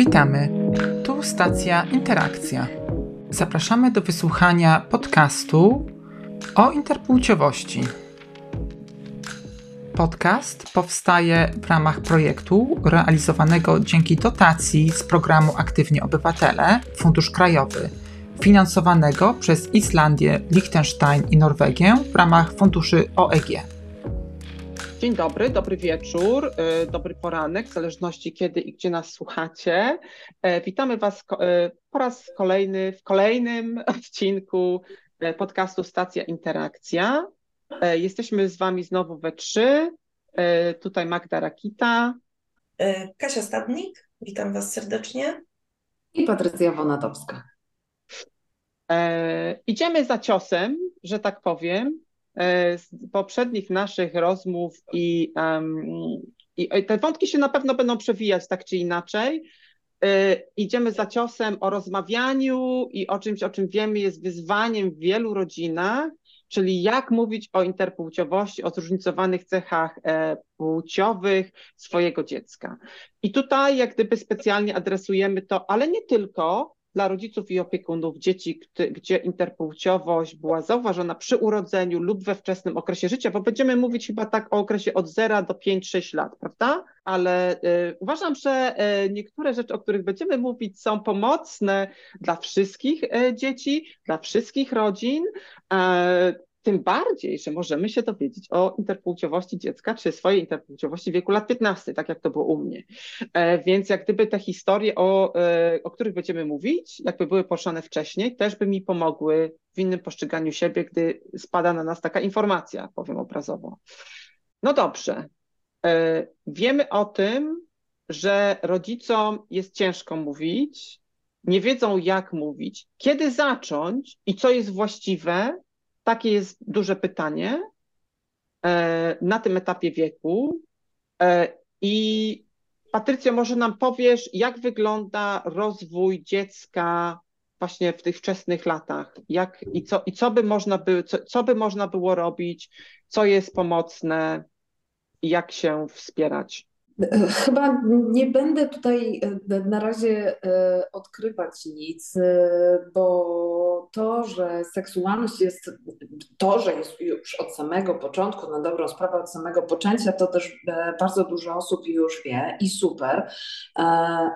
Witamy. Tu stacja Interakcja. Zapraszamy do wysłuchania podcastu o interpłciowości. Podcast powstaje w ramach projektu realizowanego dzięki dotacji z programu Aktywnie Obywatele Fundusz Krajowy, finansowanego przez Islandię, Liechtenstein i Norwegię w ramach funduszy OEG. Dzień dobry, dobry wieczór, y, dobry poranek, w zależności kiedy i gdzie nas słuchacie. E, witamy Was e, po raz kolejny w kolejnym odcinku e, podcastu Stacja Interakcja. Jesteśmy z Wami znowu we trzy. Tutaj Magda Rakita. Kasia Stadnik, witam Was serdecznie. I Patrycja Wonatowska. Idziemy za ciosem, że tak powiem. E, z poprzednich naszych rozmów i, i te wątki się na pewno będą przewijać tak czy inaczej. E, idziemy za ciosem o rozmawianiu i o czymś, o czym wiemy jest wyzwaniem w wielu rodzinach, czyli jak mówić o interpłciowości, o zróżnicowanych cechach e, płciowych swojego dziecka. I tutaj jak gdyby specjalnie adresujemy to, ale nie tylko, dla rodziców i opiekunów dzieci, gdzie interpłciowość była zauważona przy urodzeniu lub we wczesnym okresie życia, bo będziemy mówić chyba tak o okresie od 0 do 5-6 lat, prawda? Ale y, uważam, że y, niektóre rzeczy, o których będziemy mówić, są pomocne dla wszystkich y, dzieci, dla wszystkich rodzin. Tym bardziej, że możemy się dowiedzieć o interpłciowości dziecka, czy swojej interpłciowości w wieku lat 15, tak jak to było u mnie. E, więc jak gdyby te historie, o, e, o których będziemy mówić, jakby były poruszane wcześniej, też by mi pomogły w innym postrzeganiu siebie, gdy spada na nas taka informacja, powiem obrazowo. No dobrze. E, wiemy o tym, że rodzicom jest ciężko mówić, nie wiedzą jak mówić, kiedy zacząć i co jest właściwe, takie jest duże pytanie e, na tym etapie wieku. E, I Patrycjo, może nam powiesz, jak wygląda rozwój dziecka właśnie w tych wczesnych latach? Jak, i, co, I co by można by, co, co by można było robić? Co jest pomocne? Jak się wspierać? Chyba nie będę tutaj e, na razie e, odkrywać nic, e, bo to, że seksualność jest, to, że jest już od samego początku, na dobrą sprawę od samego poczęcia, to też bardzo dużo osób już wie i super,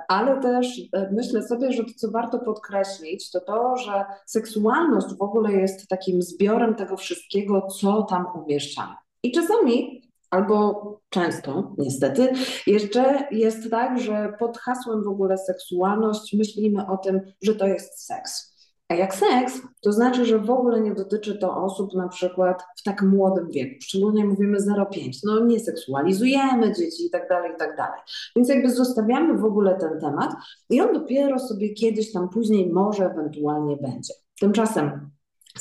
ale też myślę sobie, że to, co warto podkreślić, to to, że seksualność w ogóle jest takim zbiorem tego wszystkiego, co tam umieszczamy. I czasami Albo często, niestety, jeszcze jest tak, że pod hasłem w ogóle seksualność myślimy o tym, że to jest seks. A jak seks, to znaczy, że w ogóle nie dotyczy to osób na przykład w tak młodym wieku, szczególnie mówimy 0,5, no nie seksualizujemy dzieci i tak dalej, i tak dalej. Więc jakby zostawiamy w ogóle ten temat i on dopiero sobie kiedyś tam później może ewentualnie będzie. Tymczasem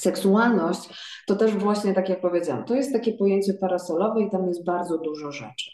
Seksualność to też właśnie, tak jak powiedziałam, to jest takie pojęcie parasolowe i tam jest bardzo dużo rzeczy.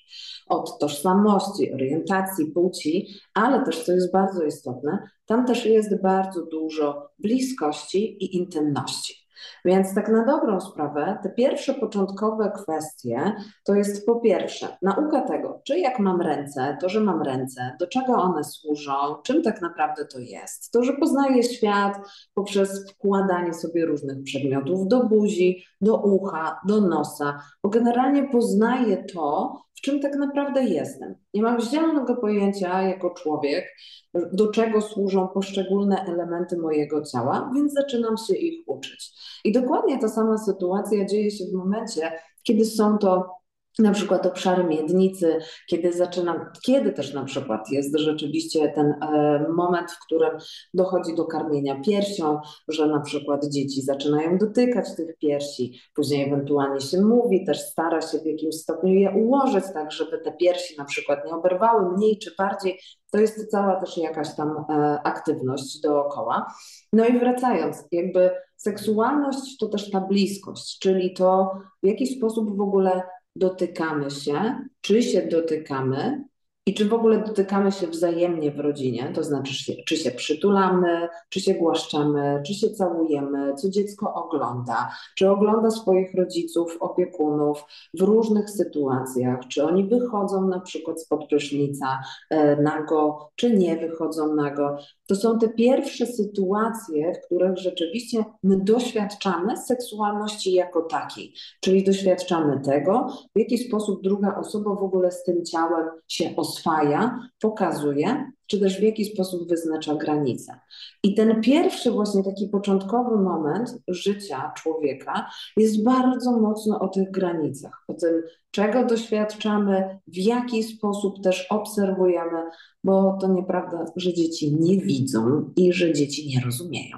Od tożsamości, orientacji, płci, ale też, co jest bardzo istotne, tam też jest bardzo dużo bliskości i intymności. Więc tak na dobrą sprawę, te pierwsze początkowe kwestie to jest po pierwsze nauka tego, czy jak mam ręce, to że mam ręce, do czego one służą, czym tak naprawdę to jest. To, że poznaję świat poprzez wkładanie sobie różnych przedmiotów do buzi, do ucha, do nosa, bo generalnie poznaję to, czym tak naprawdę jestem. Nie mam zielonego pojęcia jako człowiek, do czego służą poszczególne elementy mojego ciała, więc zaczynam się ich uczyć. I dokładnie ta sama sytuacja dzieje się w momencie, kiedy są to na przykład obszary miednicy, kiedy zaczynam, kiedy też na przykład jest rzeczywiście ten e, moment, w którym dochodzi do karmienia piersią, że na przykład dzieci zaczynają dotykać tych piersi, później ewentualnie się mówi, też stara się w jakimś stopniu je ułożyć tak, żeby te piersi na przykład nie oberwały mniej czy bardziej. To jest cała też jakaś tam e, aktywność dookoła. No i wracając, jakby seksualność to też ta bliskość, czyli to w jaki sposób w ogóle dotykamy się, czy się dotykamy i czy w ogóle dotykamy się wzajemnie w rodzinie, to znaczy, czy się przytulamy, czy się głaszczamy, czy się całujemy, co dziecko ogląda, czy ogląda swoich rodziców, opiekunów w różnych sytuacjach, czy oni wychodzą na przykład spod prysznica e, nago, czy nie wychodzą nago. To są te pierwsze sytuacje, w których rzeczywiście my doświadczamy seksualności jako takiej, czyli doświadczamy tego, w jaki sposób druga osoba w ogóle z tym ciałem się oswaja, pokazuje, czy też w jaki sposób wyznacza granice. I ten pierwszy, właśnie taki początkowy moment życia człowieka jest bardzo mocno o tych granicach, o tym, czego doświadczamy, w jaki sposób też obserwujemy, bo to nieprawda, że dzieci nie widzą i że dzieci nie rozumieją.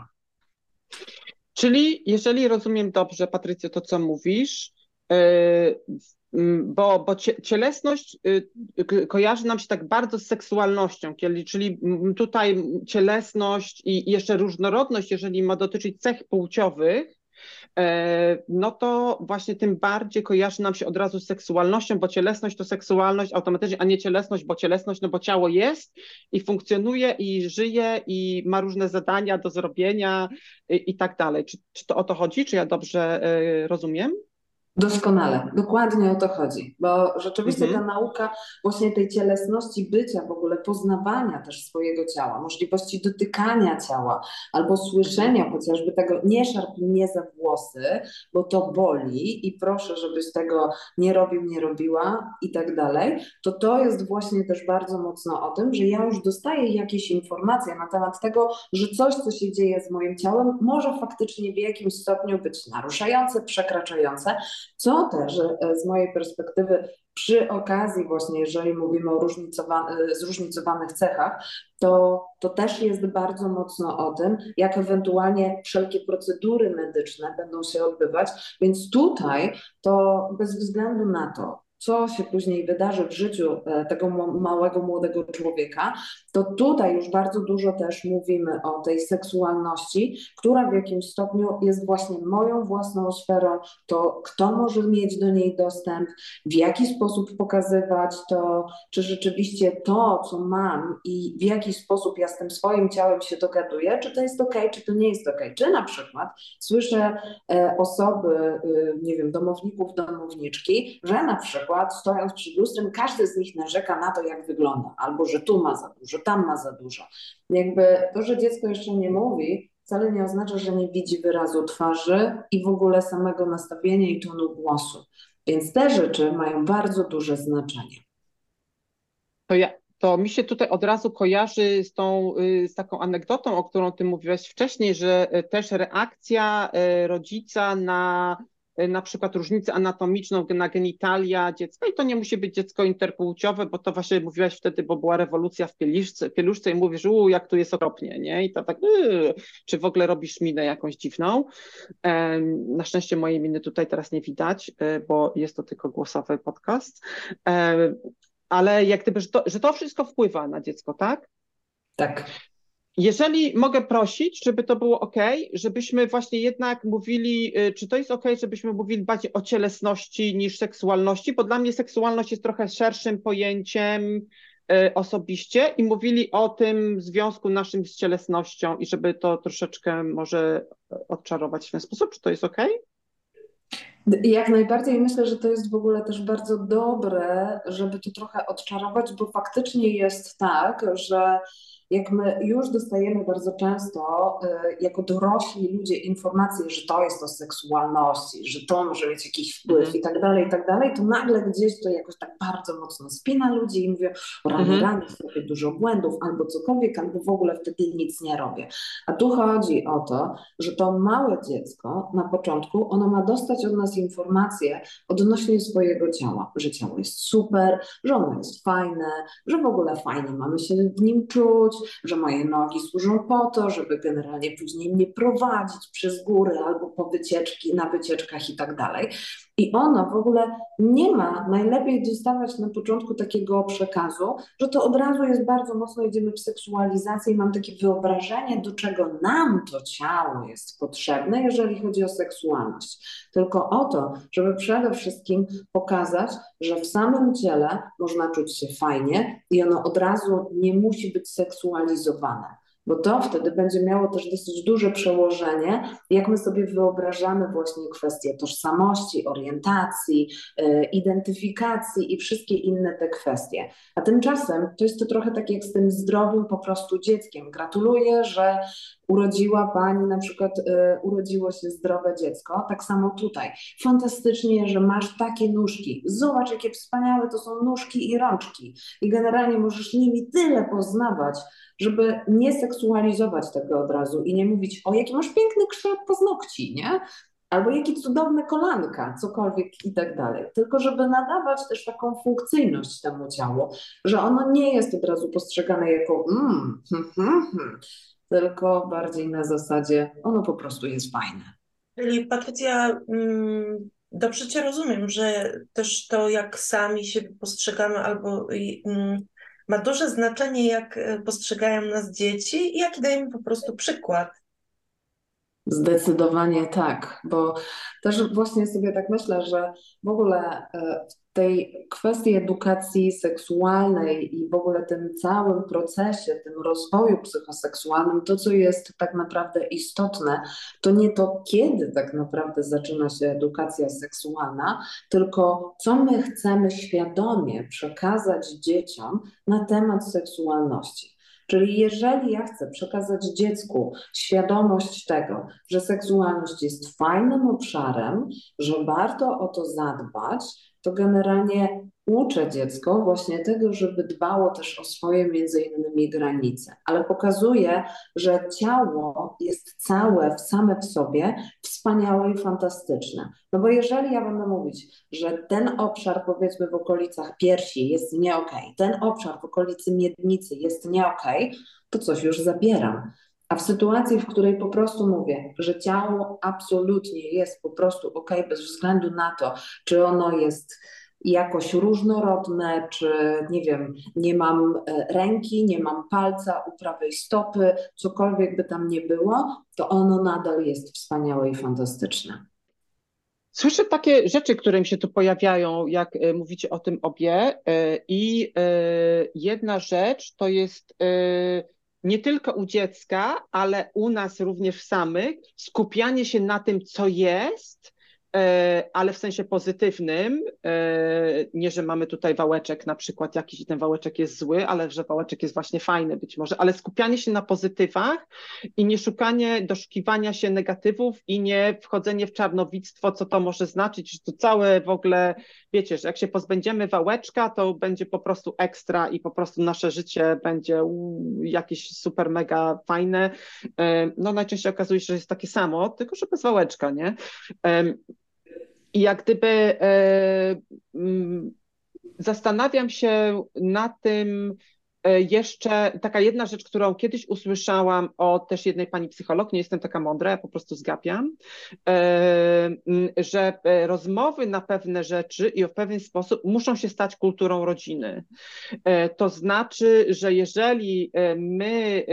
Czyli, jeżeli rozumiem dobrze, Patrycjo, to co mówisz, Mm, bo, bo cielesność y, kojarzy nam się tak bardzo z seksualnością, czyli tutaj cielesność i jeszcze różnorodność, jeżeli ma dotyczyć cech płciowych, e, no to właśnie tym bardziej kojarzy nam się od razu z seksualnością, bo cielesność to seksualność automatycznie, a nie cielesność, bo cielesność, no bo ciało jest i funkcjonuje i żyje i ma różne zadania do zrobienia i, i tak dalej. Czy, czy to o to chodzi? Czy ja dobrze e, rozumiem? Doskonale, dokładnie o to chodzi, bo rzeczywiście mhm. ta nauka właśnie tej cielesności bycia, w ogóle poznawania też swojego ciała, możliwości dotykania ciała albo słyszenia chociażby tego, nie szarp mnie za włosy, bo to boli i proszę, żebyś tego nie robił, nie robiła i tak dalej, to to jest właśnie też bardzo mocno o tym, że ja już dostaję jakieś informacje na temat tego, że coś, co się dzieje z moim ciałem, może faktycznie w jakimś stopniu być naruszające, przekraczające, co też e, z mojej perspektywy przy okazji właśnie, jeżeli mówimy o e, zróżnicowanych cechach, to, to też jest bardzo mocno o tym, jak ewentualnie wszelkie procedury medyczne będą się odbywać. Więc tutaj to bez względu na to, co się później wydarzy w życiu e, tego małego, młodego człowieka, to tutaj już bardzo dużo też mówimy o tej seksualności, która w jakimś stopniu jest właśnie moją własną sferą, to kto może mieć do niej dostęp, w jaki sposób pokazywać to, czy rzeczywiście to, co mam i w jaki sposób ja z tym swoim ciałem się dogaduję, czy to jest ok, czy to nie jest ok. Czy na przykład słyszę e, osoby, e, nie wiem, domowników, domowniczki, że na przykład przykład, stojąc przed lustrem, każdy z nich narzeka na to, jak wygląda, albo że tu ma za dużo, tam ma za dużo. Jakby to, że dziecko jeszcze nie mówi, wcale nie oznacza, że nie widzi wyrazu twarzy i w ogóle samego nastawienia i tonu głosu. Więc te rzeczy mają bardzo duże znaczenie. To ja, to mi się tutaj od razu kojarzy z tą, y, z taką anegdotą, o którą ty mówiłaś wcześniej, że y, też reakcja y, rodzica na na przykład różnicę anatomiczną na genitalia dziecka i to nie musi być dziecko interpłciowe, bo to właśnie mówiłaś wtedy, bo była rewolucja w pieluszce, pieluszce i mówisz, u, jak tu jest okropnie, nie? I to tak, yy, czy w ogóle robisz minę jakąś dziwną? Na szczęście mojej miny tutaj teraz nie widać, y, bo jest to tylko głosowy podcast, ale jak gdyby, że to, że to wszystko wpływa na dziecko, tak? Tak. Jeżeli mogę prosić, żeby to było ok, żebyśmy właśnie jednak mówili, y, czy to jest ok, żebyśmy mówili bardziej o cielesności niż seksualności, bo dla mnie seksualność jest trochę szerszym pojęciem y, osobiście i mówili o tym związku naszym z cielesnością i żeby to troszeczkę może odczarować w ten sposób. Czy to jest ok? Jak najbardziej myślę, że to jest w ogóle też bardzo dobre, żeby to trochę odczarować, bo faktycznie jest tak, że jak my już dostajemy bardzo często y, jako dorośli ludzie informacje, że to jest o seksualności, że to może mieć jakiś wpływ mm. i tak dalej, i tak dalej, to nagle gdzieś to jakoś tak bardzo mocno spina ludzi i mówię, rany, mm. rany, robię dużo błędów albo cokolwiek, albo w ogóle wtedy nic nie robię. A tu chodzi o to, że to małe dziecko na początku, ono ma dostać od nas informacje odnośnie swojego ciała, że ciało jest super, że ono jest fajne, że w ogóle fajnie mamy się w nim czuć, że moje nogi służą po to, żeby generalnie później mnie prowadzić przez góry albo po wycieczki, na wycieczkach i tak dalej. I ono w ogóle nie ma najlepiej dostawać na początku takiego przekazu, że to od razu jest bardzo mocno idziemy w seksualizację i mam takie wyobrażenie, do czego nam to ciało jest potrzebne, jeżeli chodzi o seksualność. Tylko o to, żeby przede wszystkim pokazać, że w samym ciele można czuć się fajnie i ono od razu nie musi być seksualizowane bo to wtedy będzie miało też dosyć duże przełożenie, jak my sobie wyobrażamy właśnie kwestie tożsamości, orientacji, yy, identyfikacji i wszystkie inne te kwestie. A tymczasem to jest to trochę tak jak z tym zdrowym po prostu dzieckiem. Gratuluję, że urodziła pani na przykład, y, urodziło się zdrowe dziecko, tak samo tutaj. Fantastycznie, że masz takie nóżki. Zobacz, jakie wspaniałe to są nóżki i rączki. I generalnie możesz nimi tyle poznawać, żeby nie seksualizować tego od razu i nie mówić, o jaki masz piękny kształt paznokci, nie? Albo jakie cudowne kolanka, cokolwiek i tak dalej. Tylko żeby nadawać też taką funkcyjność temu ciału, że ono nie jest od razu postrzegane jako mm, hmm, hmm, hmm, tylko bardziej na zasadzie ono po prostu jest fajne. Czyli Patrycja, mm, dobrze Cię rozumiem, że też to, jak sami się postrzegamy albo mm, ma duże znaczenie, jak e, postrzegają nas dzieci i jaki dajemy po prostu przykład. Zdecydowanie tak, bo też właśnie sobie tak myślę, że w ogóle e, tej kwestii edukacji seksualnej i w ogóle tym całym procesie, tym rozwoju psychoseksualnym, to co jest tak naprawdę istotne, to nie to, kiedy tak naprawdę zaczyna się edukacja seksualna, tylko co my chcemy świadomie przekazać dzieciom na temat seksualności. Czyli jeżeli ja chcę przekazać dziecku świadomość tego, że seksualność jest fajnym obszarem, że warto o to zadbać, to generalnie uczę dziecko właśnie tego, żeby dbało też o swoje między innymi granice, ale pokazuje, że ciało jest całe same w sobie wspaniałe i fantastyczne. No bo jeżeli ja będę mówić, że ten obszar powiedzmy w okolicach piersi jest nie okay, ten obszar w okolicy miednicy jest nie okay, to coś już zabieram. A w sytuacji, w której po prostu mówię, że ciało absolutnie jest po prostu ok, bez względu na to, czy ono jest jakoś różnorodne, czy nie wiem, nie mam e, ręki, nie mam palca u prawej stopy, cokolwiek by tam nie było, to ono nadal jest wspaniałe i fantastyczne. Słyszę takie rzeczy, które mi się tu pojawiają, jak e, mówicie o tym obie. E, I jedna rzecz to jest nie tylko u dziecka, ale u nas również samych, skupianie się na tym, co jest, ale w sensie pozytywnym, e, nie, że mamy tutaj wałeczek na przykład jakiś i ten wałeczek jest zły, ale że wałeczek jest właśnie fajny być może, ale skupianie się na pozytywach i nie szukanie, doszukiwania się negatywów i nie wchodzenie w czarnowictwo, co to może znaczyć, że to całe w ogóle, wiecie, że jak się pozbędziemy wałeczka, to będzie po prostu ekstra i po prostu nasze życie będzie jakieś super mega fajne. E, no najczęściej okazuje się, że jest takie samo, tylko że bez wałeczka, nie? I jak gdyby e, mm, zastanawiam się na tym, jeszcze taka jedna rzecz, którą kiedyś usłyszałam od też jednej pani psycholog, nie jestem taka mądra, ja po prostu zgapiam, e, że e, rozmowy na pewne rzeczy i w pewien sposób muszą się stać kulturą rodziny. To znaczy, że jeżeli my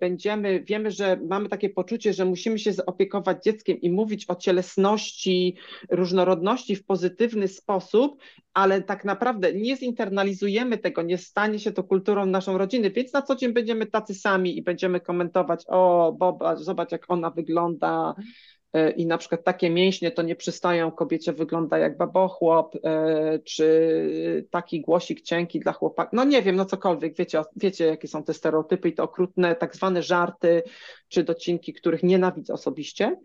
będziemy, wiemy, że mamy takie poczucie, że musimy się zaopiekować dzieckiem i mówić o cielesności, różnorodności w pozytywny sposób, ale tak naprawdę nie zinternalizujemy tego, nie stanie się to kulturą naszą rodzinę, więc na co dzień będziemy tacy sami i będziemy komentować, o Boba, zobacz jak ona wygląda, i na przykład takie mięśnie to nie przystają kobiecie, wygląda jak babochłop, e, czy taki głosik cienki dla chłopaka, no nie wiem, no cokolwiek, wiecie, wiecie jakie są te stereotypy i te okrutne tak zwane żarty, czy docinki, których nienawidzę osobiście.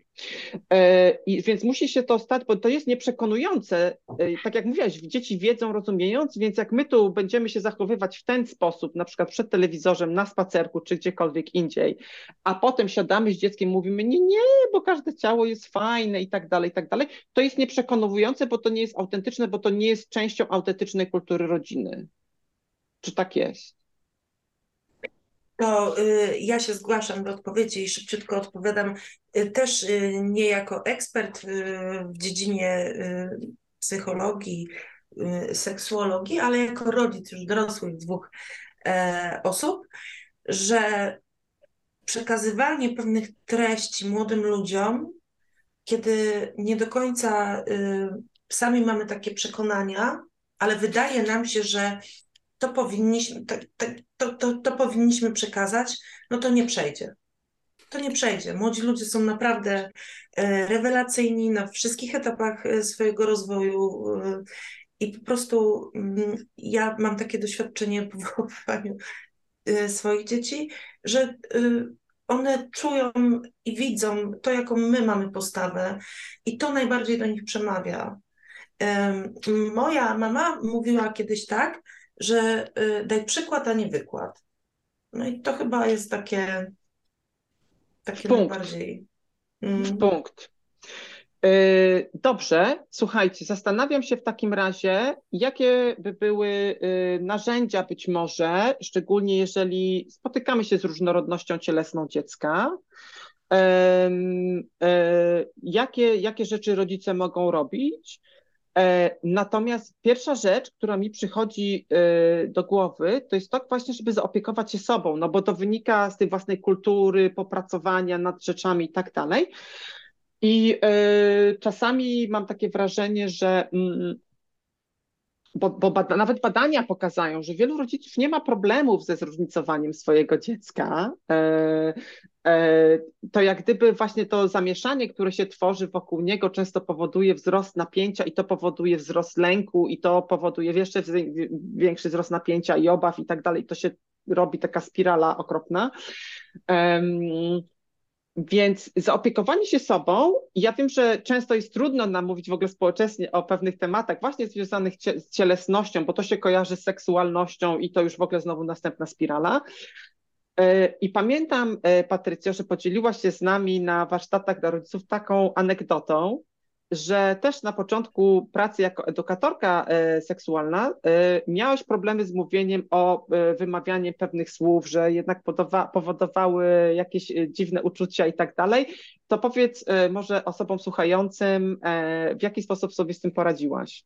E, I więc musi się to stać, bo to jest nieprzekonujące, tak jak mówiłaś, dzieci wiedzą, rozumiejąc, więc jak my tu będziemy się zachowywać w ten sposób, na przykład przed telewizorem, na spacerku, czy gdziekolwiek indziej, a potem siadamy z dzieckiem, mówimy, nie, nie, bo każde ciało ciało jest fajne i tak dalej, i tak dalej, to jest nieprzekonujące, bo to nie jest autentyczne, bo to nie jest częścią autentycznej kultury rodziny. Czy tak jest? To y, ja się zgłaszam do odpowiedzi i szybciutko odpowiadam. Y, też y, nie jako ekspert y, w dziedzinie y, psychologii, seksuologii, ale jako rodzic już dorosłych dwóch e, osób, że przekazywanie pewnych treści młodym ludziom, kiedy nie do końca y, sami mamy takie przekonania, ale wydaje nam się, że to powinniśmy, to, to, to, to powinniśmy przekazać, no to nie przejdzie. To nie przejdzie. Młodzi ludzie są naprawdę e, rewelacyjni na wszystkich etapach e, swojego rozwoju e, i po prostu mm, ja mam takie doświadczenie po wychowywaniu swoich dzieci, że one czują i widzą to, jaką my mamy postawę i to najbardziej do nich przemawia. Moja mama mówiła kiedyś tak, że y, daj przykład, a nie wykład. No i to chyba jest takie, takie Punkt. najbardziej. Mm. Punkt. Y, dobrze, słuchajcie, zastanawiam się w takim razie, jakie by były y, narzędzia być może, szczególnie jeżeli spotykamy się z różnorodnością cielesną dziecka, jakie, jakie rzeczy rodzice mogą robić, E, natomiast pierwsza rzecz, która mi przychodzi e, do głowy, to jest to właśnie, żeby zaopiekować się sobą, no bo to wynika z tej własnej kultury, popracowania nad rzeczami i tak dalej. I e, czasami mam takie wrażenie, że mm, bo, bo bada, nawet badania pokazują, że wielu rodziców nie ma problemów ze zróżnicowaniem swojego dziecka. E, e, to jak gdyby właśnie to zamieszanie, które się tworzy wokół niego, często powoduje wzrost napięcia i to powoduje wzrost lęku i to powoduje jeszcze większy wzrost napięcia i obaw i tak dalej. To się robi taka spirala okropna. Więc zaopiekowanie się sobą, ja wiem, że często jest trudno nam mówić w ogóle społecznie o pewnych tematach właśnie związanych z cielesnością, bo to się kojarzy z seksualnością i to już w ogóle znowu następna spirala. E, I pamiętam, e, Patrycja, że podzieliłaś się z nami na warsztatach dla rodziców taką anegdotą, że też na początku pracy jako edukatorka e, seksualna e, miałeś problemy z mówieniem o e, wymawianiem pewnych słów, że jednak powodowały jakieś dziwne uczucia i tak dalej. To powiedz może osobom słuchającym, w jaki sposób sobie z tym poradziłaś?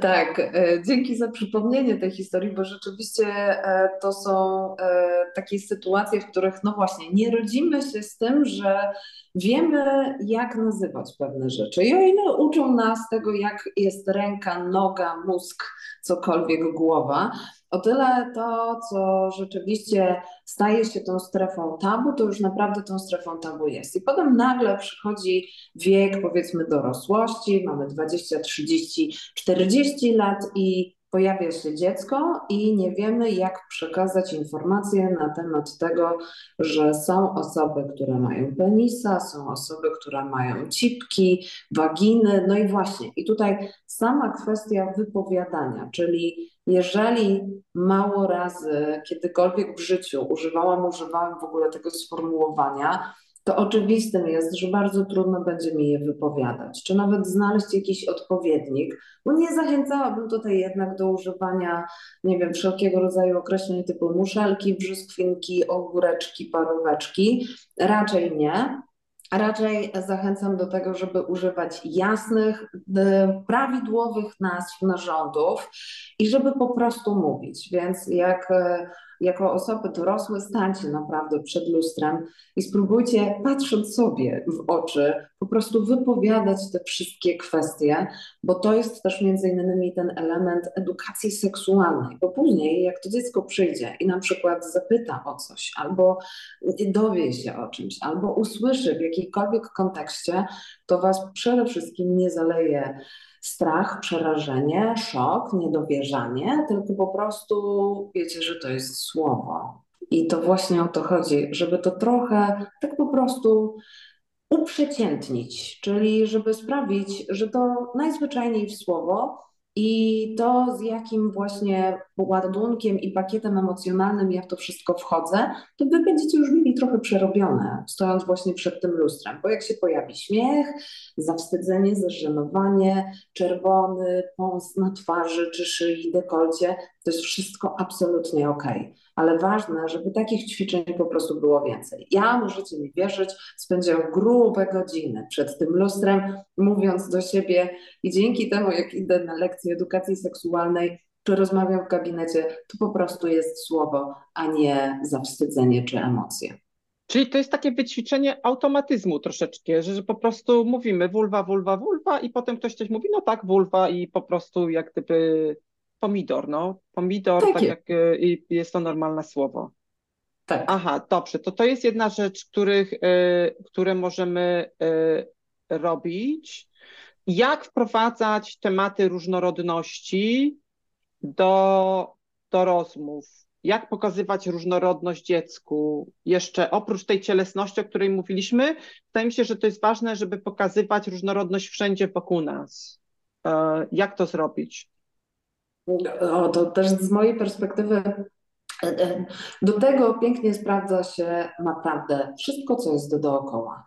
Tak, e, dzięki za przypomnienie tej historii, bo rzeczywiście e, to są e, takie sytuacje, w których, no właśnie, nie rodzimy się z tym, że wiemy, jak nazywać pewne rzeczy. I o ile uczą nas tego, jak jest ręka, noga, mózg, cokolwiek głowa, o tyle to, co rzeczywiście staje się tą strefą tabu, to już naprawdę tą strefą tabu jest. I potem nagle przychodzi wiek, powiedzmy, dorosłości, mamy 20, 30, 40 lat i pojawia się dziecko i nie wiemy, jak przekazać informacje na temat tego, że są osoby, które mają penisa, są osoby, które mają cipki, waginy, no i właśnie. I tutaj sama kwestia wypowiadania, czyli jeżeli mało razy kiedykolwiek w życiu używałam, używałam w ogóle tego sformułowania, to oczywistym jest, że bardzo trudno będzie mi je wypowiadać, czy nawet znaleźć jakiś odpowiednik, bo nie zachęcałabym tutaj jednak do używania, nie wiem, wszelkiego rodzaju określeń typu muszelki, brzoskwinki, ogóreczki, paróweczki. Raczej nie. Raczej zachęcam do tego, żeby używać jasnych, prawidłowych nazw narządów i żeby po prostu mówić. Więc jak jako osoby dorosłe stańcie naprawdę przed lustrem i spróbujcie, patrząc sobie w oczy, po prostu wypowiadać te wszystkie kwestie, bo to jest też między innymi ten element edukacji seksualnej, bo później jak to dziecko przyjdzie i na przykład zapyta o coś, albo dowie się o czymś, albo usłyszy w jakiejkolwiek kontekście, to was przede wszystkim nie zaleje strach, przerażenie, szok, niedowierzanie, tylko po prostu wiecie, że to jest słowo. I to właśnie o to chodzi, żeby to trochę tak po prostu uprzeciętnić, czyli żeby sprawić, że to najzwyczajniej w słowo i to, z jakim właśnie ładunkiem i pakietem emocjonalnym ja w to wszystko wchodzę, to wy będziecie już mieli trochę przerobione, stojąc właśnie przed tym lustrem. Bo jak się pojawi śmiech, zawstydzenie, zażenowanie, czerwony pąs na twarzy czy szyi, dekolcie, to jest wszystko absolutnie ok. Ale ważne, żeby takich ćwiczeń po prostu było więcej. Ja, możecie mi wierzyć, spędziłam grube godziny przed tym lustrem, mówiąc do siebie i dzięki temu, jak idę na lekcje edukacji seksualnej, czy rozmawiam w gabinecie, to po prostu jest słowo, a nie zawstydzenie czy emocje. Czyli to jest takie wyćwiczenie automatyzmu troszeczkę, że, że po prostu mówimy wulwa, wulwa, wulwa i potem ktoś coś mówi, no tak, wulwa i po prostu jak gdyby pomidor, no. Pomidor, tak, tak jak y, jest to normalne słowo. Tak. Aha, dobrze, to to jest jedna rzecz, których, y, które możemy y, robić. Jak wprowadzać tematy różnorodności do, do rozmów? jak pokazywać różnorodność dziecku. Jeszcze oprócz tej cielesności, o której mówiliśmy, wydaje mi się, że to jest ważne, żeby pokazywać różnorodność wszędzie wokół nas. E, jak to zrobić? O, to też z mojej perspektywy e, e, do tego pięknie sprawdza się naprawdę wszystko, co jest dookoła.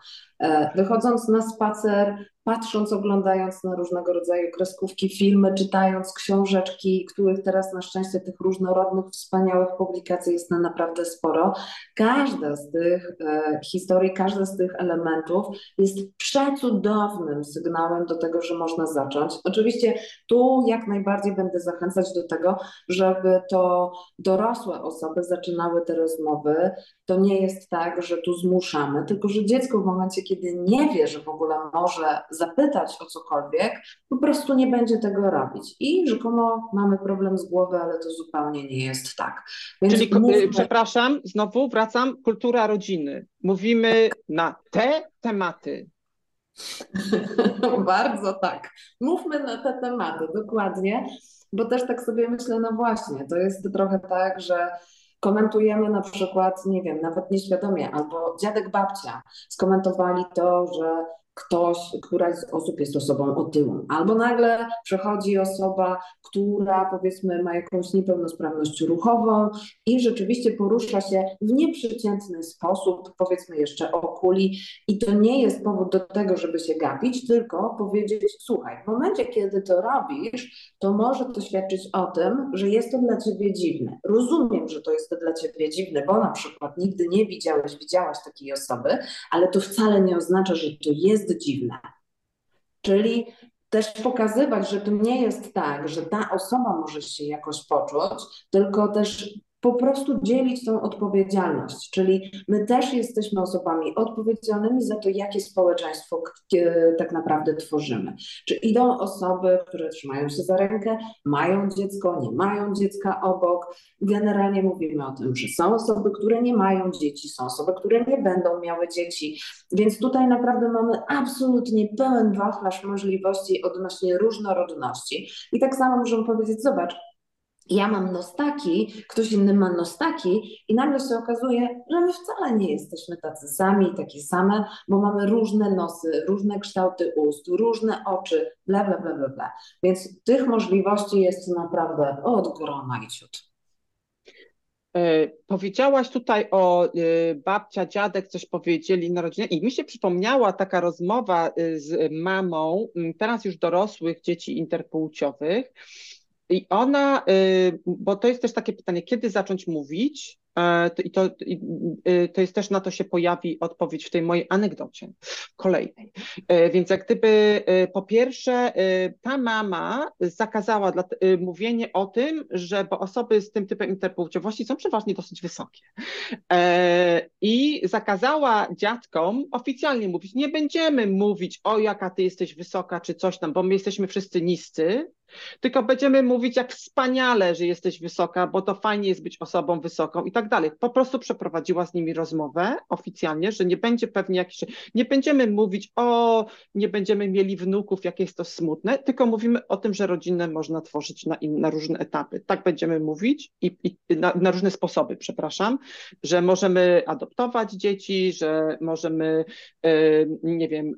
Wychodząc na spacer, patrząc, oglądając na różnego rodzaju kreskówki, filmy, czytając książeczki, których teraz na szczęście tych różnorodnych, wspaniałych publikacji jest na naprawdę sporo. Każda z tych e, historii, każdy z tych elementów jest przecudownym sygnałem do tego, że można zacząć. Oczywiście tu jak najbardziej będę zachęcać do tego, żeby to dorosłe osoby zaczynały te rozmowy. To nie jest tak, że tu zmuszamy, tylko że dziecko w momencie, kiedy nie wie, że w ogóle może zapytać o cokolwiek, po prostu nie będzie tego robić. I rzekomo mamy problem z głowy, ale to zupełnie nie jest tak. Więc Czyli, mówmy... przepraszam, znowu wracam, kultura rodziny. Mówimy na te tematy. Bardzo tak. Mówmy na te tematy, dokładnie, bo też tak sobie myślę, no właśnie, to jest trochę tak, że komentujemy na przykład, nie wiem, nawet nieświadomie, albo dziadek babcia skomentowali to, że ktoś, któraś z osób jest osobą otyłą, albo nagle przechodzi osoba, która powiedzmy ma jakąś niepełnosprawność ruchową i rzeczywiście porusza się w nieprzeciętny sposób, powiedzmy jeszcze okuli i to nie jest powód do tego, żeby się gapić, tylko powiedzieć, słuchaj, w momencie, kiedy to robisz, to może to świadczyć o tym, że jest to dla ciebie dziwne. Rozumiem, że to jest to dla ciebie dziwne, bo na przykład nigdy nie widziałeś, widziałaś takiej osoby, ale to wcale nie oznacza, że to jest dziwne. Czyli też pokazywać, że to nie jest tak, że ta osoba może się jakoś poczuć, tylko też po prostu dzielić tą odpowiedzialność. Czyli my też jesteśmy osobami odpowiedzialnymi za to, jakie społeczeństwo tak naprawdę tworzymy. Czy idą osoby, które trzymają się za rękę, mają dziecko, nie mają dziecka obok. Generalnie mówimy o tym, że są osoby, które nie mają dzieci, są osoby, które nie będą miały dzieci. Więc tutaj naprawdę mamy absolutnie pełen wachlarz możliwości odnośnie różnorodności. I tak samo możemy powiedzieć, zobacz, ja mam nostaki, ktoś inny ma nostaki i nagle się okazuje, że my wcale nie jesteśmy tacy sami, takie same, bo mamy różne nosy, różne kształty ust, różne oczy, bla, bla, bla, bla, bla. Więc tych możliwości jest naprawdę od groma i ciut. E, powiedziałaś tutaj o e, babcia, dziadek, coś powiedzieli na rodzinie i mi się przypomniała taka rozmowa e, z mamą, teraz już dorosłych dzieci interpłciowych, i ona, y, bo to jest też takie pytanie, kiedy zacząć mówić, e, i to, y, to jest też na to się pojawi odpowiedź w tej mojej anegdocie kolejnej. E, więc jak gdyby y, po pierwsze ta mama zakazała dla, mówienie o tym, że bo osoby z tym typem interpłciowości są przeważnie dosyć wysokie. E, I zakazała dziadkom oficjalnie mówić, nie będziemy mówić o jaka ty jesteś wysoka czy coś tam, bo my jesteśmy wszyscy niscy, tylko będziemy mówić, jak wspaniale, że jesteś wysoka, bo to fajnie jest być osobą wysoką i tak dalej. Po prostu przeprowadziła z nimi rozmowę oficjalnie, że nie będzie pewnie jakiś. Nie będziemy mówić, o, nie będziemy mieli wnuków, jak jest to smutne, tylko mówimy o tym, że rodzinę można tworzyć na, in, na różne etapy. Tak będziemy mówić i, i na, na, różne sposoby, przepraszam, że możemy adoptować dzieci, że możemy, e, nie wiem,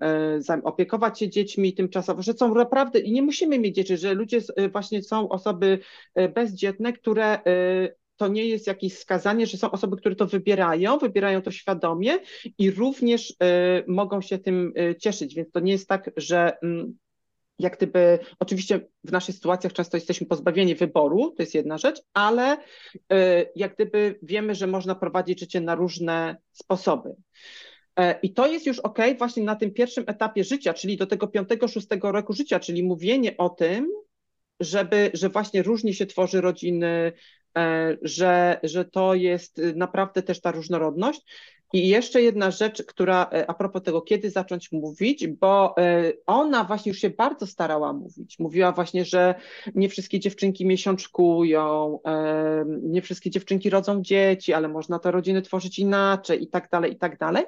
e, opiekować się dziećmi tymczasowo, że są naprawdę i nie musimy mieć dzieci, że ludzie y, właśnie są osoby y, bezdzietne, które y, to nie jest jakieś skazanie, że są osoby, które to wybierają, wybierają to świadomie i również mogą się tym cieszyć, więc to nie jest tak, że mm, jak gdyby, oczywiście w naszych sytuacjach często jesteśmy pozbawieni wyboru, to jest jedna rzecz, ale jak gdyby wiemy, że można prowadzić życie na różne sposoby. I to jest już ok właśnie na tym pierwszym etapie życia, czyli do tego piątego, szóstego roku życia, czyli mówienie o tym, żeby, że właśnie różnie się tworzy rodziny, że, że to jest naprawdę też ta różnorodność. I jeszcze jedna rzecz, która e, a propos tego, kiedy zacząć mówić, bo e, ona właśnie już się bardzo starała mówić. Mówiła właśnie, że nie wszystkie dziewczynki miesiączkują, e, nie wszystkie dziewczynki rodzą dzieci, ale można te rodziny tworzyć inaczej i tak dalej, i tak dalej.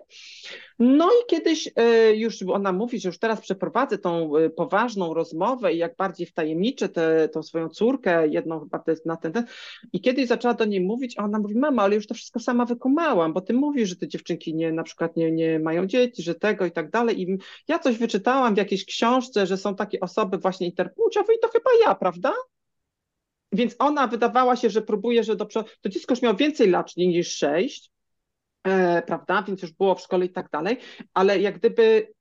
No i kiedyś już ona mówi, że już teraz przeprowadzę tą poważną rozmowę i jak bardziej wtajemniczę tę tą swoją córkę, jedną chyba na ten, ten. I kiedyś zaczęła do niej mówić, a ona mówi, mama, ale już to wszystko sama wykumałam, bo ty mówisz, że ty dziewczynki nie, na przykład nie, nie mają dzieci, że tego i tak dalej. I ja coś wyczytałam w jakiejś książce, że są takie osoby właśnie interpłciowe i to chyba ja, prawda? Więc ona wydawała się, że próbuje, że do przodu. To dziecko już miało więcej lat niż sześć, e, prawda? Więc już było w szkole i tak dalej, ale jak gdyby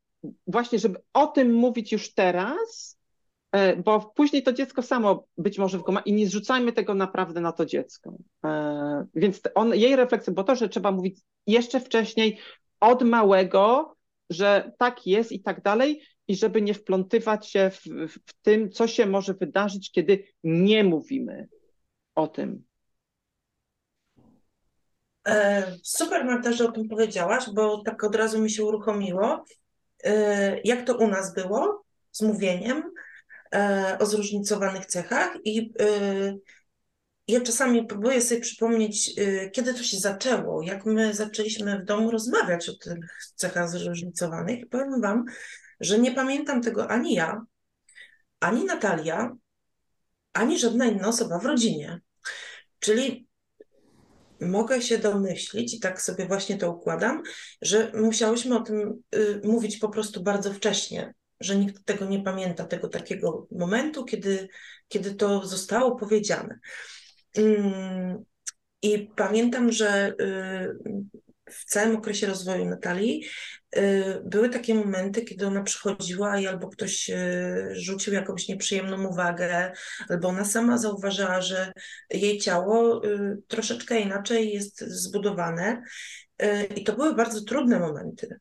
właśnie, żeby o tym mówić już teraz, bo później to dziecko samo być może wykona i nie zrzucajmy tego naprawdę na to dziecko. E, więc on, jej refleksja bo to, że trzeba mówić jeszcze wcześniej, od małego, że tak jest i tak dalej, i żeby nie wplątywać się w, w tym, co się może wydarzyć, kiedy nie mówimy o tym. E, super, Marta, że o tym powiedziałaś, bo tak od razu mi się uruchomiło. Jak to u nas było z mówieniem? E, o zróżnicowanych cechach i e, ja czasami próbuję sobie przypomnieć, e, kiedy to się zaczęło, jak my zaczęliśmy w domu rozmawiać o tych cechach zróżnicowanych. I powiem Wam, że nie pamiętam tego ani ja, ani Natalia, ani żadna inna osoba w rodzinie. Czyli mogę się domyślić, i tak sobie właśnie to układam, że musiałyśmy o tym y, mówić po prostu bardzo wcześnie, że nikt tego nie pamięta, tego takiego momentu, kiedy, kiedy to zostało powiedziane. Mm, I pamiętam, że y, w całym okresie rozwoju Natalii y, były takie momenty, kiedy ona przychodziła i albo ktoś y, rzucił jakąś nieprzyjemną uwagę, albo ona sama zauważyła, że jej ciało troszeczkę inaczej jest zbudowane. I to były bardzo trudne momenty.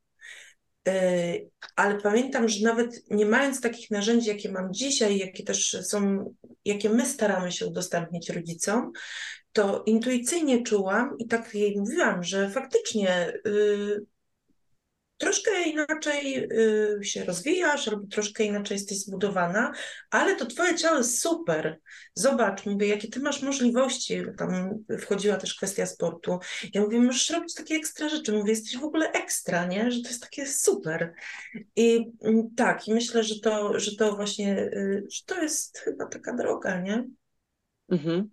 E, ale pamiętam, że nawet nie mając takich narzędzi, jakie mam dzisiaj, jakie też są, jakie my staramy się udostępnić rodzicom, to intuicyjnie czułam i tak jej mówiłam, że faktycznie y, troszkę inaczej y, się rozwijasz, albo troszkę inaczej jesteś zbudowana, ale to twoje ciało jest super. Zobacz, mówię, jakie ty masz możliwości. Tam wchodziła też kwestia sportu. Ja mówię, możesz robić takie ekstra rzeczy. Mówię, jesteś w ogóle ekstra, nie? Że to jest takie super. I mm, tak, i myślę, że to, że to właśnie, y, że to jest chyba taka droga, nie? Mhm.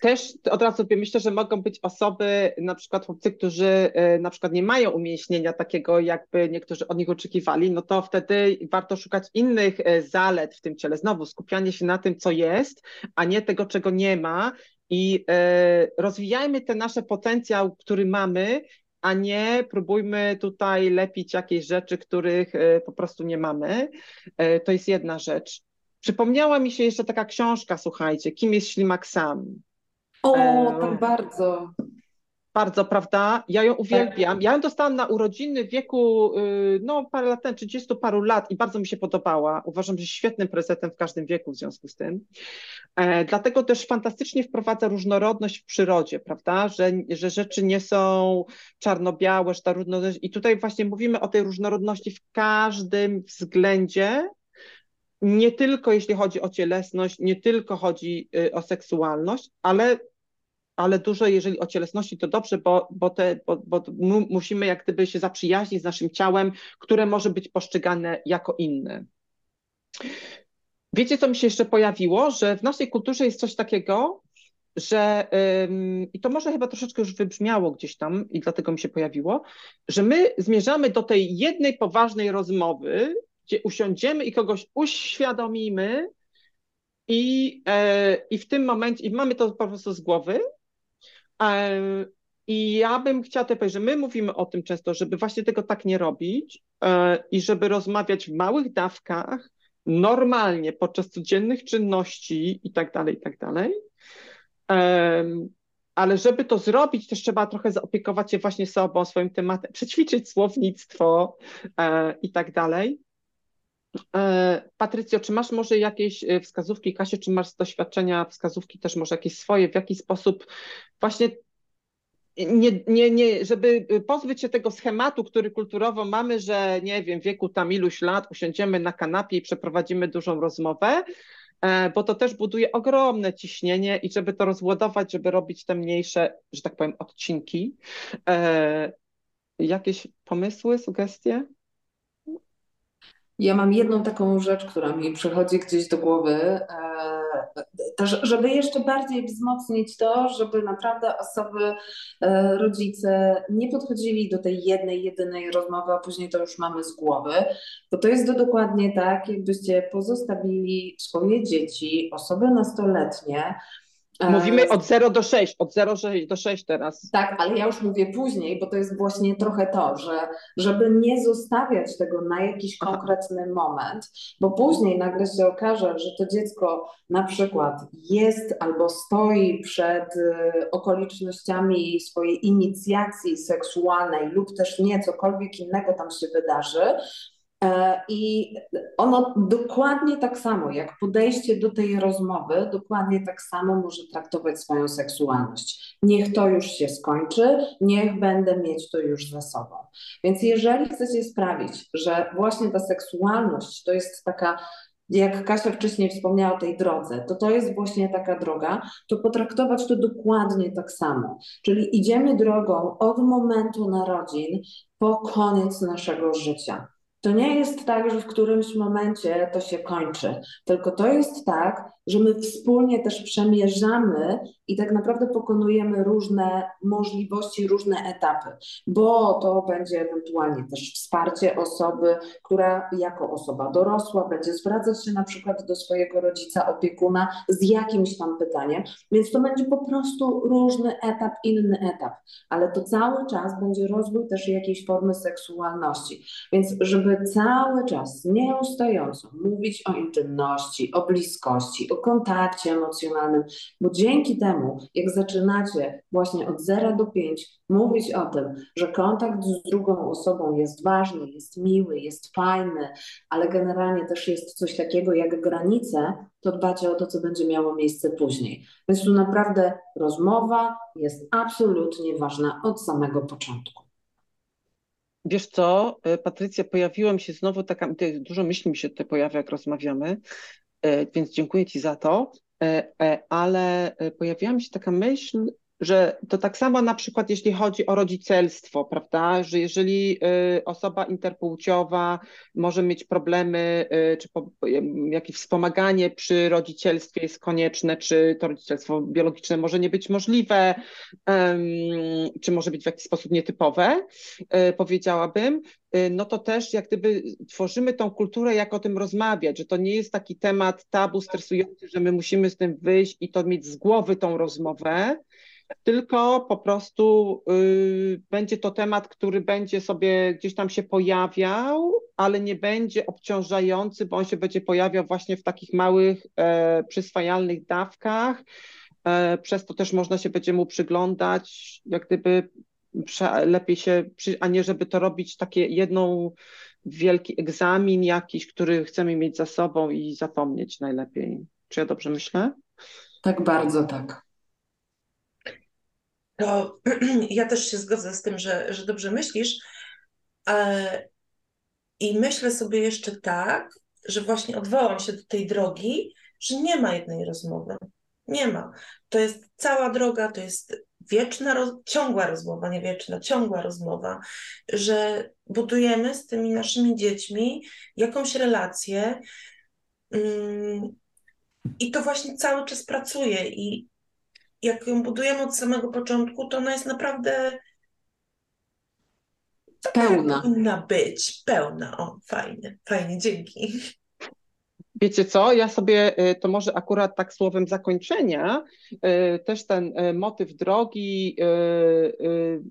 Też od razu myślę, że mogą być osoby, na przykład chłopcy, którzy e, na przykład nie mają umięśnienia takiego, jakby niektórzy od nich oczekiwali, no to wtedy warto szukać innych e, zalet w tym ciele. Znowu skupianie się na tym, co jest, a nie tego, czego nie ma. I e, rozwijajmy ten nasz potencjał, który mamy, a nie próbujmy tutaj lepić jakieś rzeczy, których po prostu nie mamy. To jest jedna rzecz. Przypomniała mi się jeszcze taka książka, słuchajcie, Kim jest ślimak sam? O, e... tak bardzo. Bardzo, prawda? Ja ją uwielbiam. Ja ją dostałam na urodziny w wieku, y, no parę lat temu, 30 paru lat i bardzo mi się podobała. Uważam, że świetnym prezentem w każdym wieku w związku z tym. E, dlatego też fantastycznie wprowadza różnorodność w przyrodzie, prawda? Że, że rzeczy nie są czarno-białe, że ta różnorodność... I tutaj właśnie mówimy o tej różnorodności w każdym względzie, nie tylko jeśli chodzi o cielesność, nie tylko chodzi y, o seksualność, ale, ale dużo jeżeli o cielesności to dobrze, bo, bo, te, bo, bo musimy jak gdyby się zaprzyjaźnić z naszym ciałem, które może być postrzegane jako inne. Wiecie, co mi się jeszcze pojawiło? Że w naszej kulturze jest coś takiego, że ym, i to może chyba troszeczkę już wybrzmiało gdzieś tam i dlatego mi się pojawiło, że my zmierzamy do tej jednej poważnej rozmowy gdzie usiądziemy i kogoś uświadomimy i, e, i w tym momencie, i mamy to po prostu z głowy. E, I ja bym chciała tutaj powiedzieć, że my mówimy o tym często, żeby właśnie tego tak nie robić e, i żeby rozmawiać w małych dawkach, normalnie podczas codziennych czynności i tak dalej, i tak dalej. Ale żeby to zrobić, też trzeba trochę zaopiekować się właśnie sobą, swoim tematem, przećwiczyć słownictwo e, i tak dalej. E, Patrycjo, czy masz może jakieś e, wskazówki, Kasiu, czy masz z doświadczenia wskazówki też może jakieś swoje, w jaki sposób właśnie nie, nie, nie, żeby pozbyć się tego schematu, który kulturowo mamy, że nie wiem, wieku tam iluś lat usiądziemy na kanapie i przeprowadzimy dużą rozmowę, e, bo to też buduje ogromne ciśnienie i żeby to rozładować, żeby robić te mniejsze, że tak powiem, odcinki. Jakieś pomysły, sugestie? Ja mam jedną taką rzecz, która mi przychodzi gdzieś do głowy, e, żeby jeszcze bardziej wzmocnić to, żeby naprawdę osoby, e, rodzice nie podchodzili do tej jednej, jedynej rozmowy, a później to już mamy z głowy, bo to jest dokładnie tak, jakbyście pozostawili swoje dzieci, osoby nastoletnie, Mówimy od 0 do 6, od 0 do 6 teraz. Tak, ale ja już mówię później, bo to jest właśnie trochę to, że żeby nie zostawiać tego na jakiś konkretny moment, bo później nagle się okaże, że to dziecko na przykład jest albo stoi przed y, okolicznościami swojej inicjacji seksualnej lub też nie, cokolwiek innego tam się wydarzy, E, I ono dokładnie tak samo, jak podejście do tej rozmowy, dokładnie tak samo może traktować swoją seksualność. Niech to już się skończy, niech będę mieć to już za sobą. Więc jeżeli chcecie sprawić, że właśnie ta seksualność to jest taka jak Kasia wcześniej wspomniała o tej drodze, to to jest właśnie taka droga, to potraktować to dokładnie tak samo. Czyli idziemy drogą od momentu narodzin po koniec naszego życia. To nie jest tak, że w którymś momencie to się kończy, tylko to jest tak, że my wspólnie też przemierzamy i tak naprawdę pokonujemy różne możliwości, różne etapy, bo to będzie ewentualnie też wsparcie osoby, która jako osoba dorosła będzie zwracać się na przykład do swojego rodzica, opiekuna z jakimś tam pytaniem, więc to będzie po prostu różny etap, inny etap, ale to cały czas będzie rozwój też jakiejś formy seksualności, więc żeby cały czas nieustająco mówić o intymności, o bliskości, o kontakcie emocjonalnym, bo dzięki temu, jak zaczynacie właśnie od 0 do 5 mówić o tym, że kontakt z drugą osobą jest ważny, jest miły, jest fajny, ale generalnie też jest coś takiego jak granice, to dbacie o to, co będzie miało miejsce później. Więc tu naprawdę rozmowa jest absolutnie ważna od samego początku. Wiesz co, e, Patrycja, pojawiła mi się znowu taka, dużo myśli mi się tutaj pojawia, jak rozmawiamy, więc dziękuję Ci za to, e, ale pojawiła mi się taka myśl, że to tak samo na przykład jeśli chodzi o rodzicielstwo, prawda, że jeżeli y, osoba interpłciowa może mieć problemy, y, czy jakieś wspomaganie przy rodzicielstwie jest konieczne, czy to rodzicielstwo biologiczne może nie być możliwe, czy może być w jakiś sposób nietypowe, y, powiedziałabym, no to też jak gdyby tworzymy tą kulturę, jak o tym rozmawiać, że to nie jest taki temat tabu, stresujący, że my musimy z tym wyjść i to mieć z głowy tą rozmowę, tylko po prostu y, będzie to temat, który będzie sobie gdzieś tam się pojawiał, ale nie będzie obciążający, bo on się będzie pojawiał właśnie w takich małych, e, przyswajalnych dawkach. E, przez to też można się będzie mu przyglądać, jak gdyby lepiej się, a nie żeby to robić takie jedną wielki egzamin jakiś, który chcemy mieć za sobą i zapomnieć najlepiej. Czy ja dobrze myślę? Tak, bardzo tak to ja też się zgodzę z tym, że, że dobrze myślisz. E, I myślę sobie jeszcze tak, że właśnie odwołam się do tej drogi, że nie ma jednej rozmowy. Nie ma. To jest cała droga, to jest wieczna, roz... ciągła rozmowa, nie wieczna, ciągła rozmowa, że budujemy z tymi naszymi dziećmi jakąś relację. Mm, I to właśnie cały czas pracuje. I, jak ją budujemy od samego początku, to ona jest naprawdę pełna. Powinna być pełna. O, fajnie, fajnie, dzięki. Wiecie co, ja sobie y, to może akurat tak słowem zakończenia, y, też ten y, motyw drogi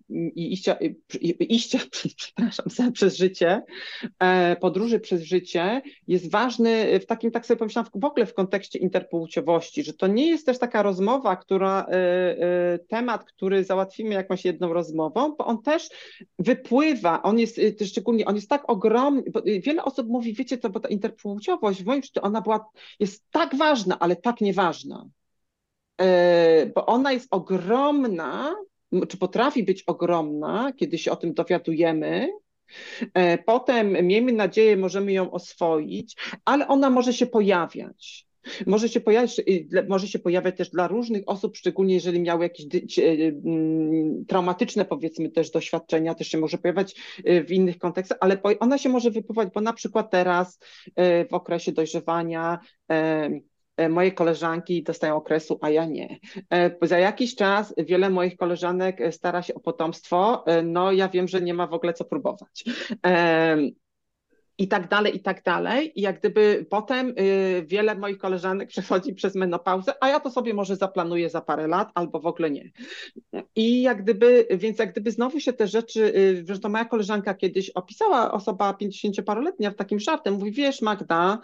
i iścia, iścia przepraszam, przez życie, e, podróży przez życie jest ważny w takim, tak sobie pomyślałam, w ogóle w kontekście interpłciowości, że to nie jest też taka rozmowa, która, temat, który załatwimy jakąś jedną rozmową, bo on też wypływa, on jest szczególnie, on jest tak ogromny, wiele osób mówi, wiecie co, bo ta interpłciowość w moim ona była, jest tak ważna, ale tak nieważna. E, bo ona jest ogromna, czy potrafi być ogromna, kiedy się o tym dowiadujemy. E, potem, miejmy nadzieję, możemy ją oswoić, ale ona może się pojawiać. Może się, pojawiać, może się pojawiać też dla różnych osób, szczególnie jeżeli miały jakieś mm, traumatyczne, powiedzmy, też doświadczenia, też się może pojawiać y, w innych kontekstach, ale ona się może wypływać, bo na przykład teraz y, w okresie dojrzewania e, moje koleżanki dostają okresu, a ja nie. E, za jakiś czas wiele moich koleżanek stara się o potomstwo, e, no ja wiem, że nie ma w ogóle co próbować i tak dalej, i tak dalej. I jak gdyby potem y, wiele moich koleżanek przechodzi przez menopauzę, a ja to sobie może zaplanuję za parę lat albo w ogóle nie. I jak gdyby, więc jak gdyby znowu się te rzeczy, y, zresztą moja koleżanka kiedyś opisała, osoba 50-paroletnia w takim żartem, mówi, wiesz Magda,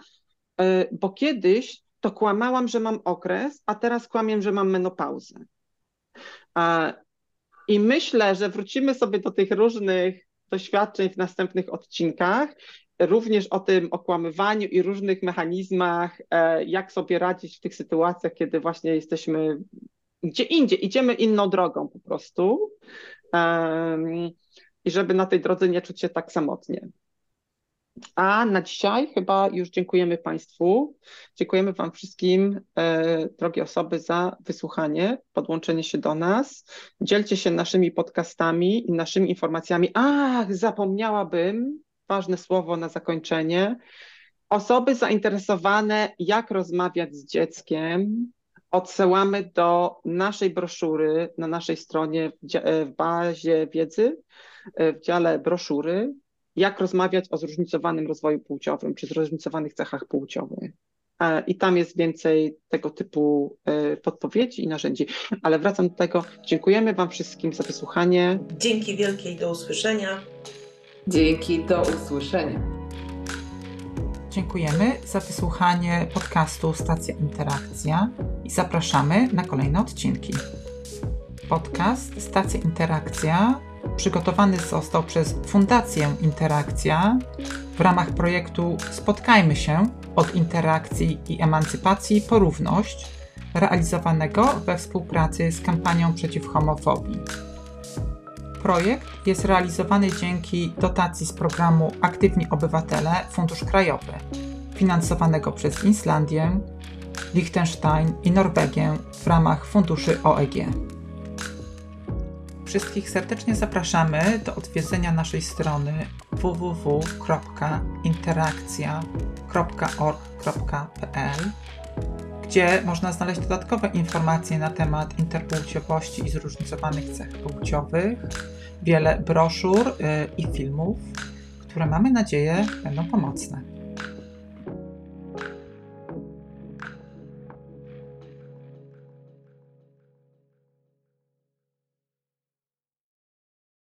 y, bo kiedyś to kłamałam, że mam okres, a teraz kłamię, że mam menopauzę. I myślę, że wrócimy sobie do tych różnych doświadczeń w następnych odcinkach również o tym okłamywaniu i różnych mechanizmach, e, jak sobie radzić w tych sytuacjach, kiedy właśnie jesteśmy gdzie indziej, idziemy inną drogą po prostu i żeby na tej drodze nie czuć się tak samotnie. A na dzisiaj chyba już dziękujemy Państwu. Dziękujemy Wam wszystkim, e, drogie osoby, za wysłuchanie, podłączenie się do nas. Dzielcie się naszymi podcastami i naszymi informacjami. Ach, zapomniałabym, ważne słowo na zakończenie. Osoby zainteresowane, jak rozmawiać z dzieckiem, odsyłamy do naszej broszury na naszej stronie w bazie wiedzy, w dziale broszury, jak rozmawiać o zróżnicowanym rozwoju płciowym czy zróżnicowanych cechach płciowych. E, I tam jest więcej tego typu e, podpowiedzi i narzędzi. Ale wracam do tego. Dziękujemy Wam wszystkim za wysłuchanie. Dzięki wielkiej, do usłyszenia. Dzięki, do usłyszenia. Dziękujemy za wysłuchanie podcastu Stacja Interakcja i zapraszamy na kolejne odcinki. Podcast Stacja Interakcja przygotowany został przez Fundację Interakcja w ramach projektu Spotkajmy się od interakcji i emancypacji po równość, realizowanego we współpracy z kampanią przeciw homofobii. Projekt jest realizowany dzięki dotacji z programu Aktywni Obywatele Fundusz Krajowy, finansowanego przez Islandię, Liechtenstein i Norwegię w ramach funduszy OEG. Wszystkich serdecznie zapraszamy do odwiedzenia naszej strony www.interakcja.org.pl, gdzie można znaleźć dodatkowe informacje na temat interpłciowości i zróżnicowanych cech płciowych, wiele broszur y, i filmów, które mamy nadzieję będą pomocne.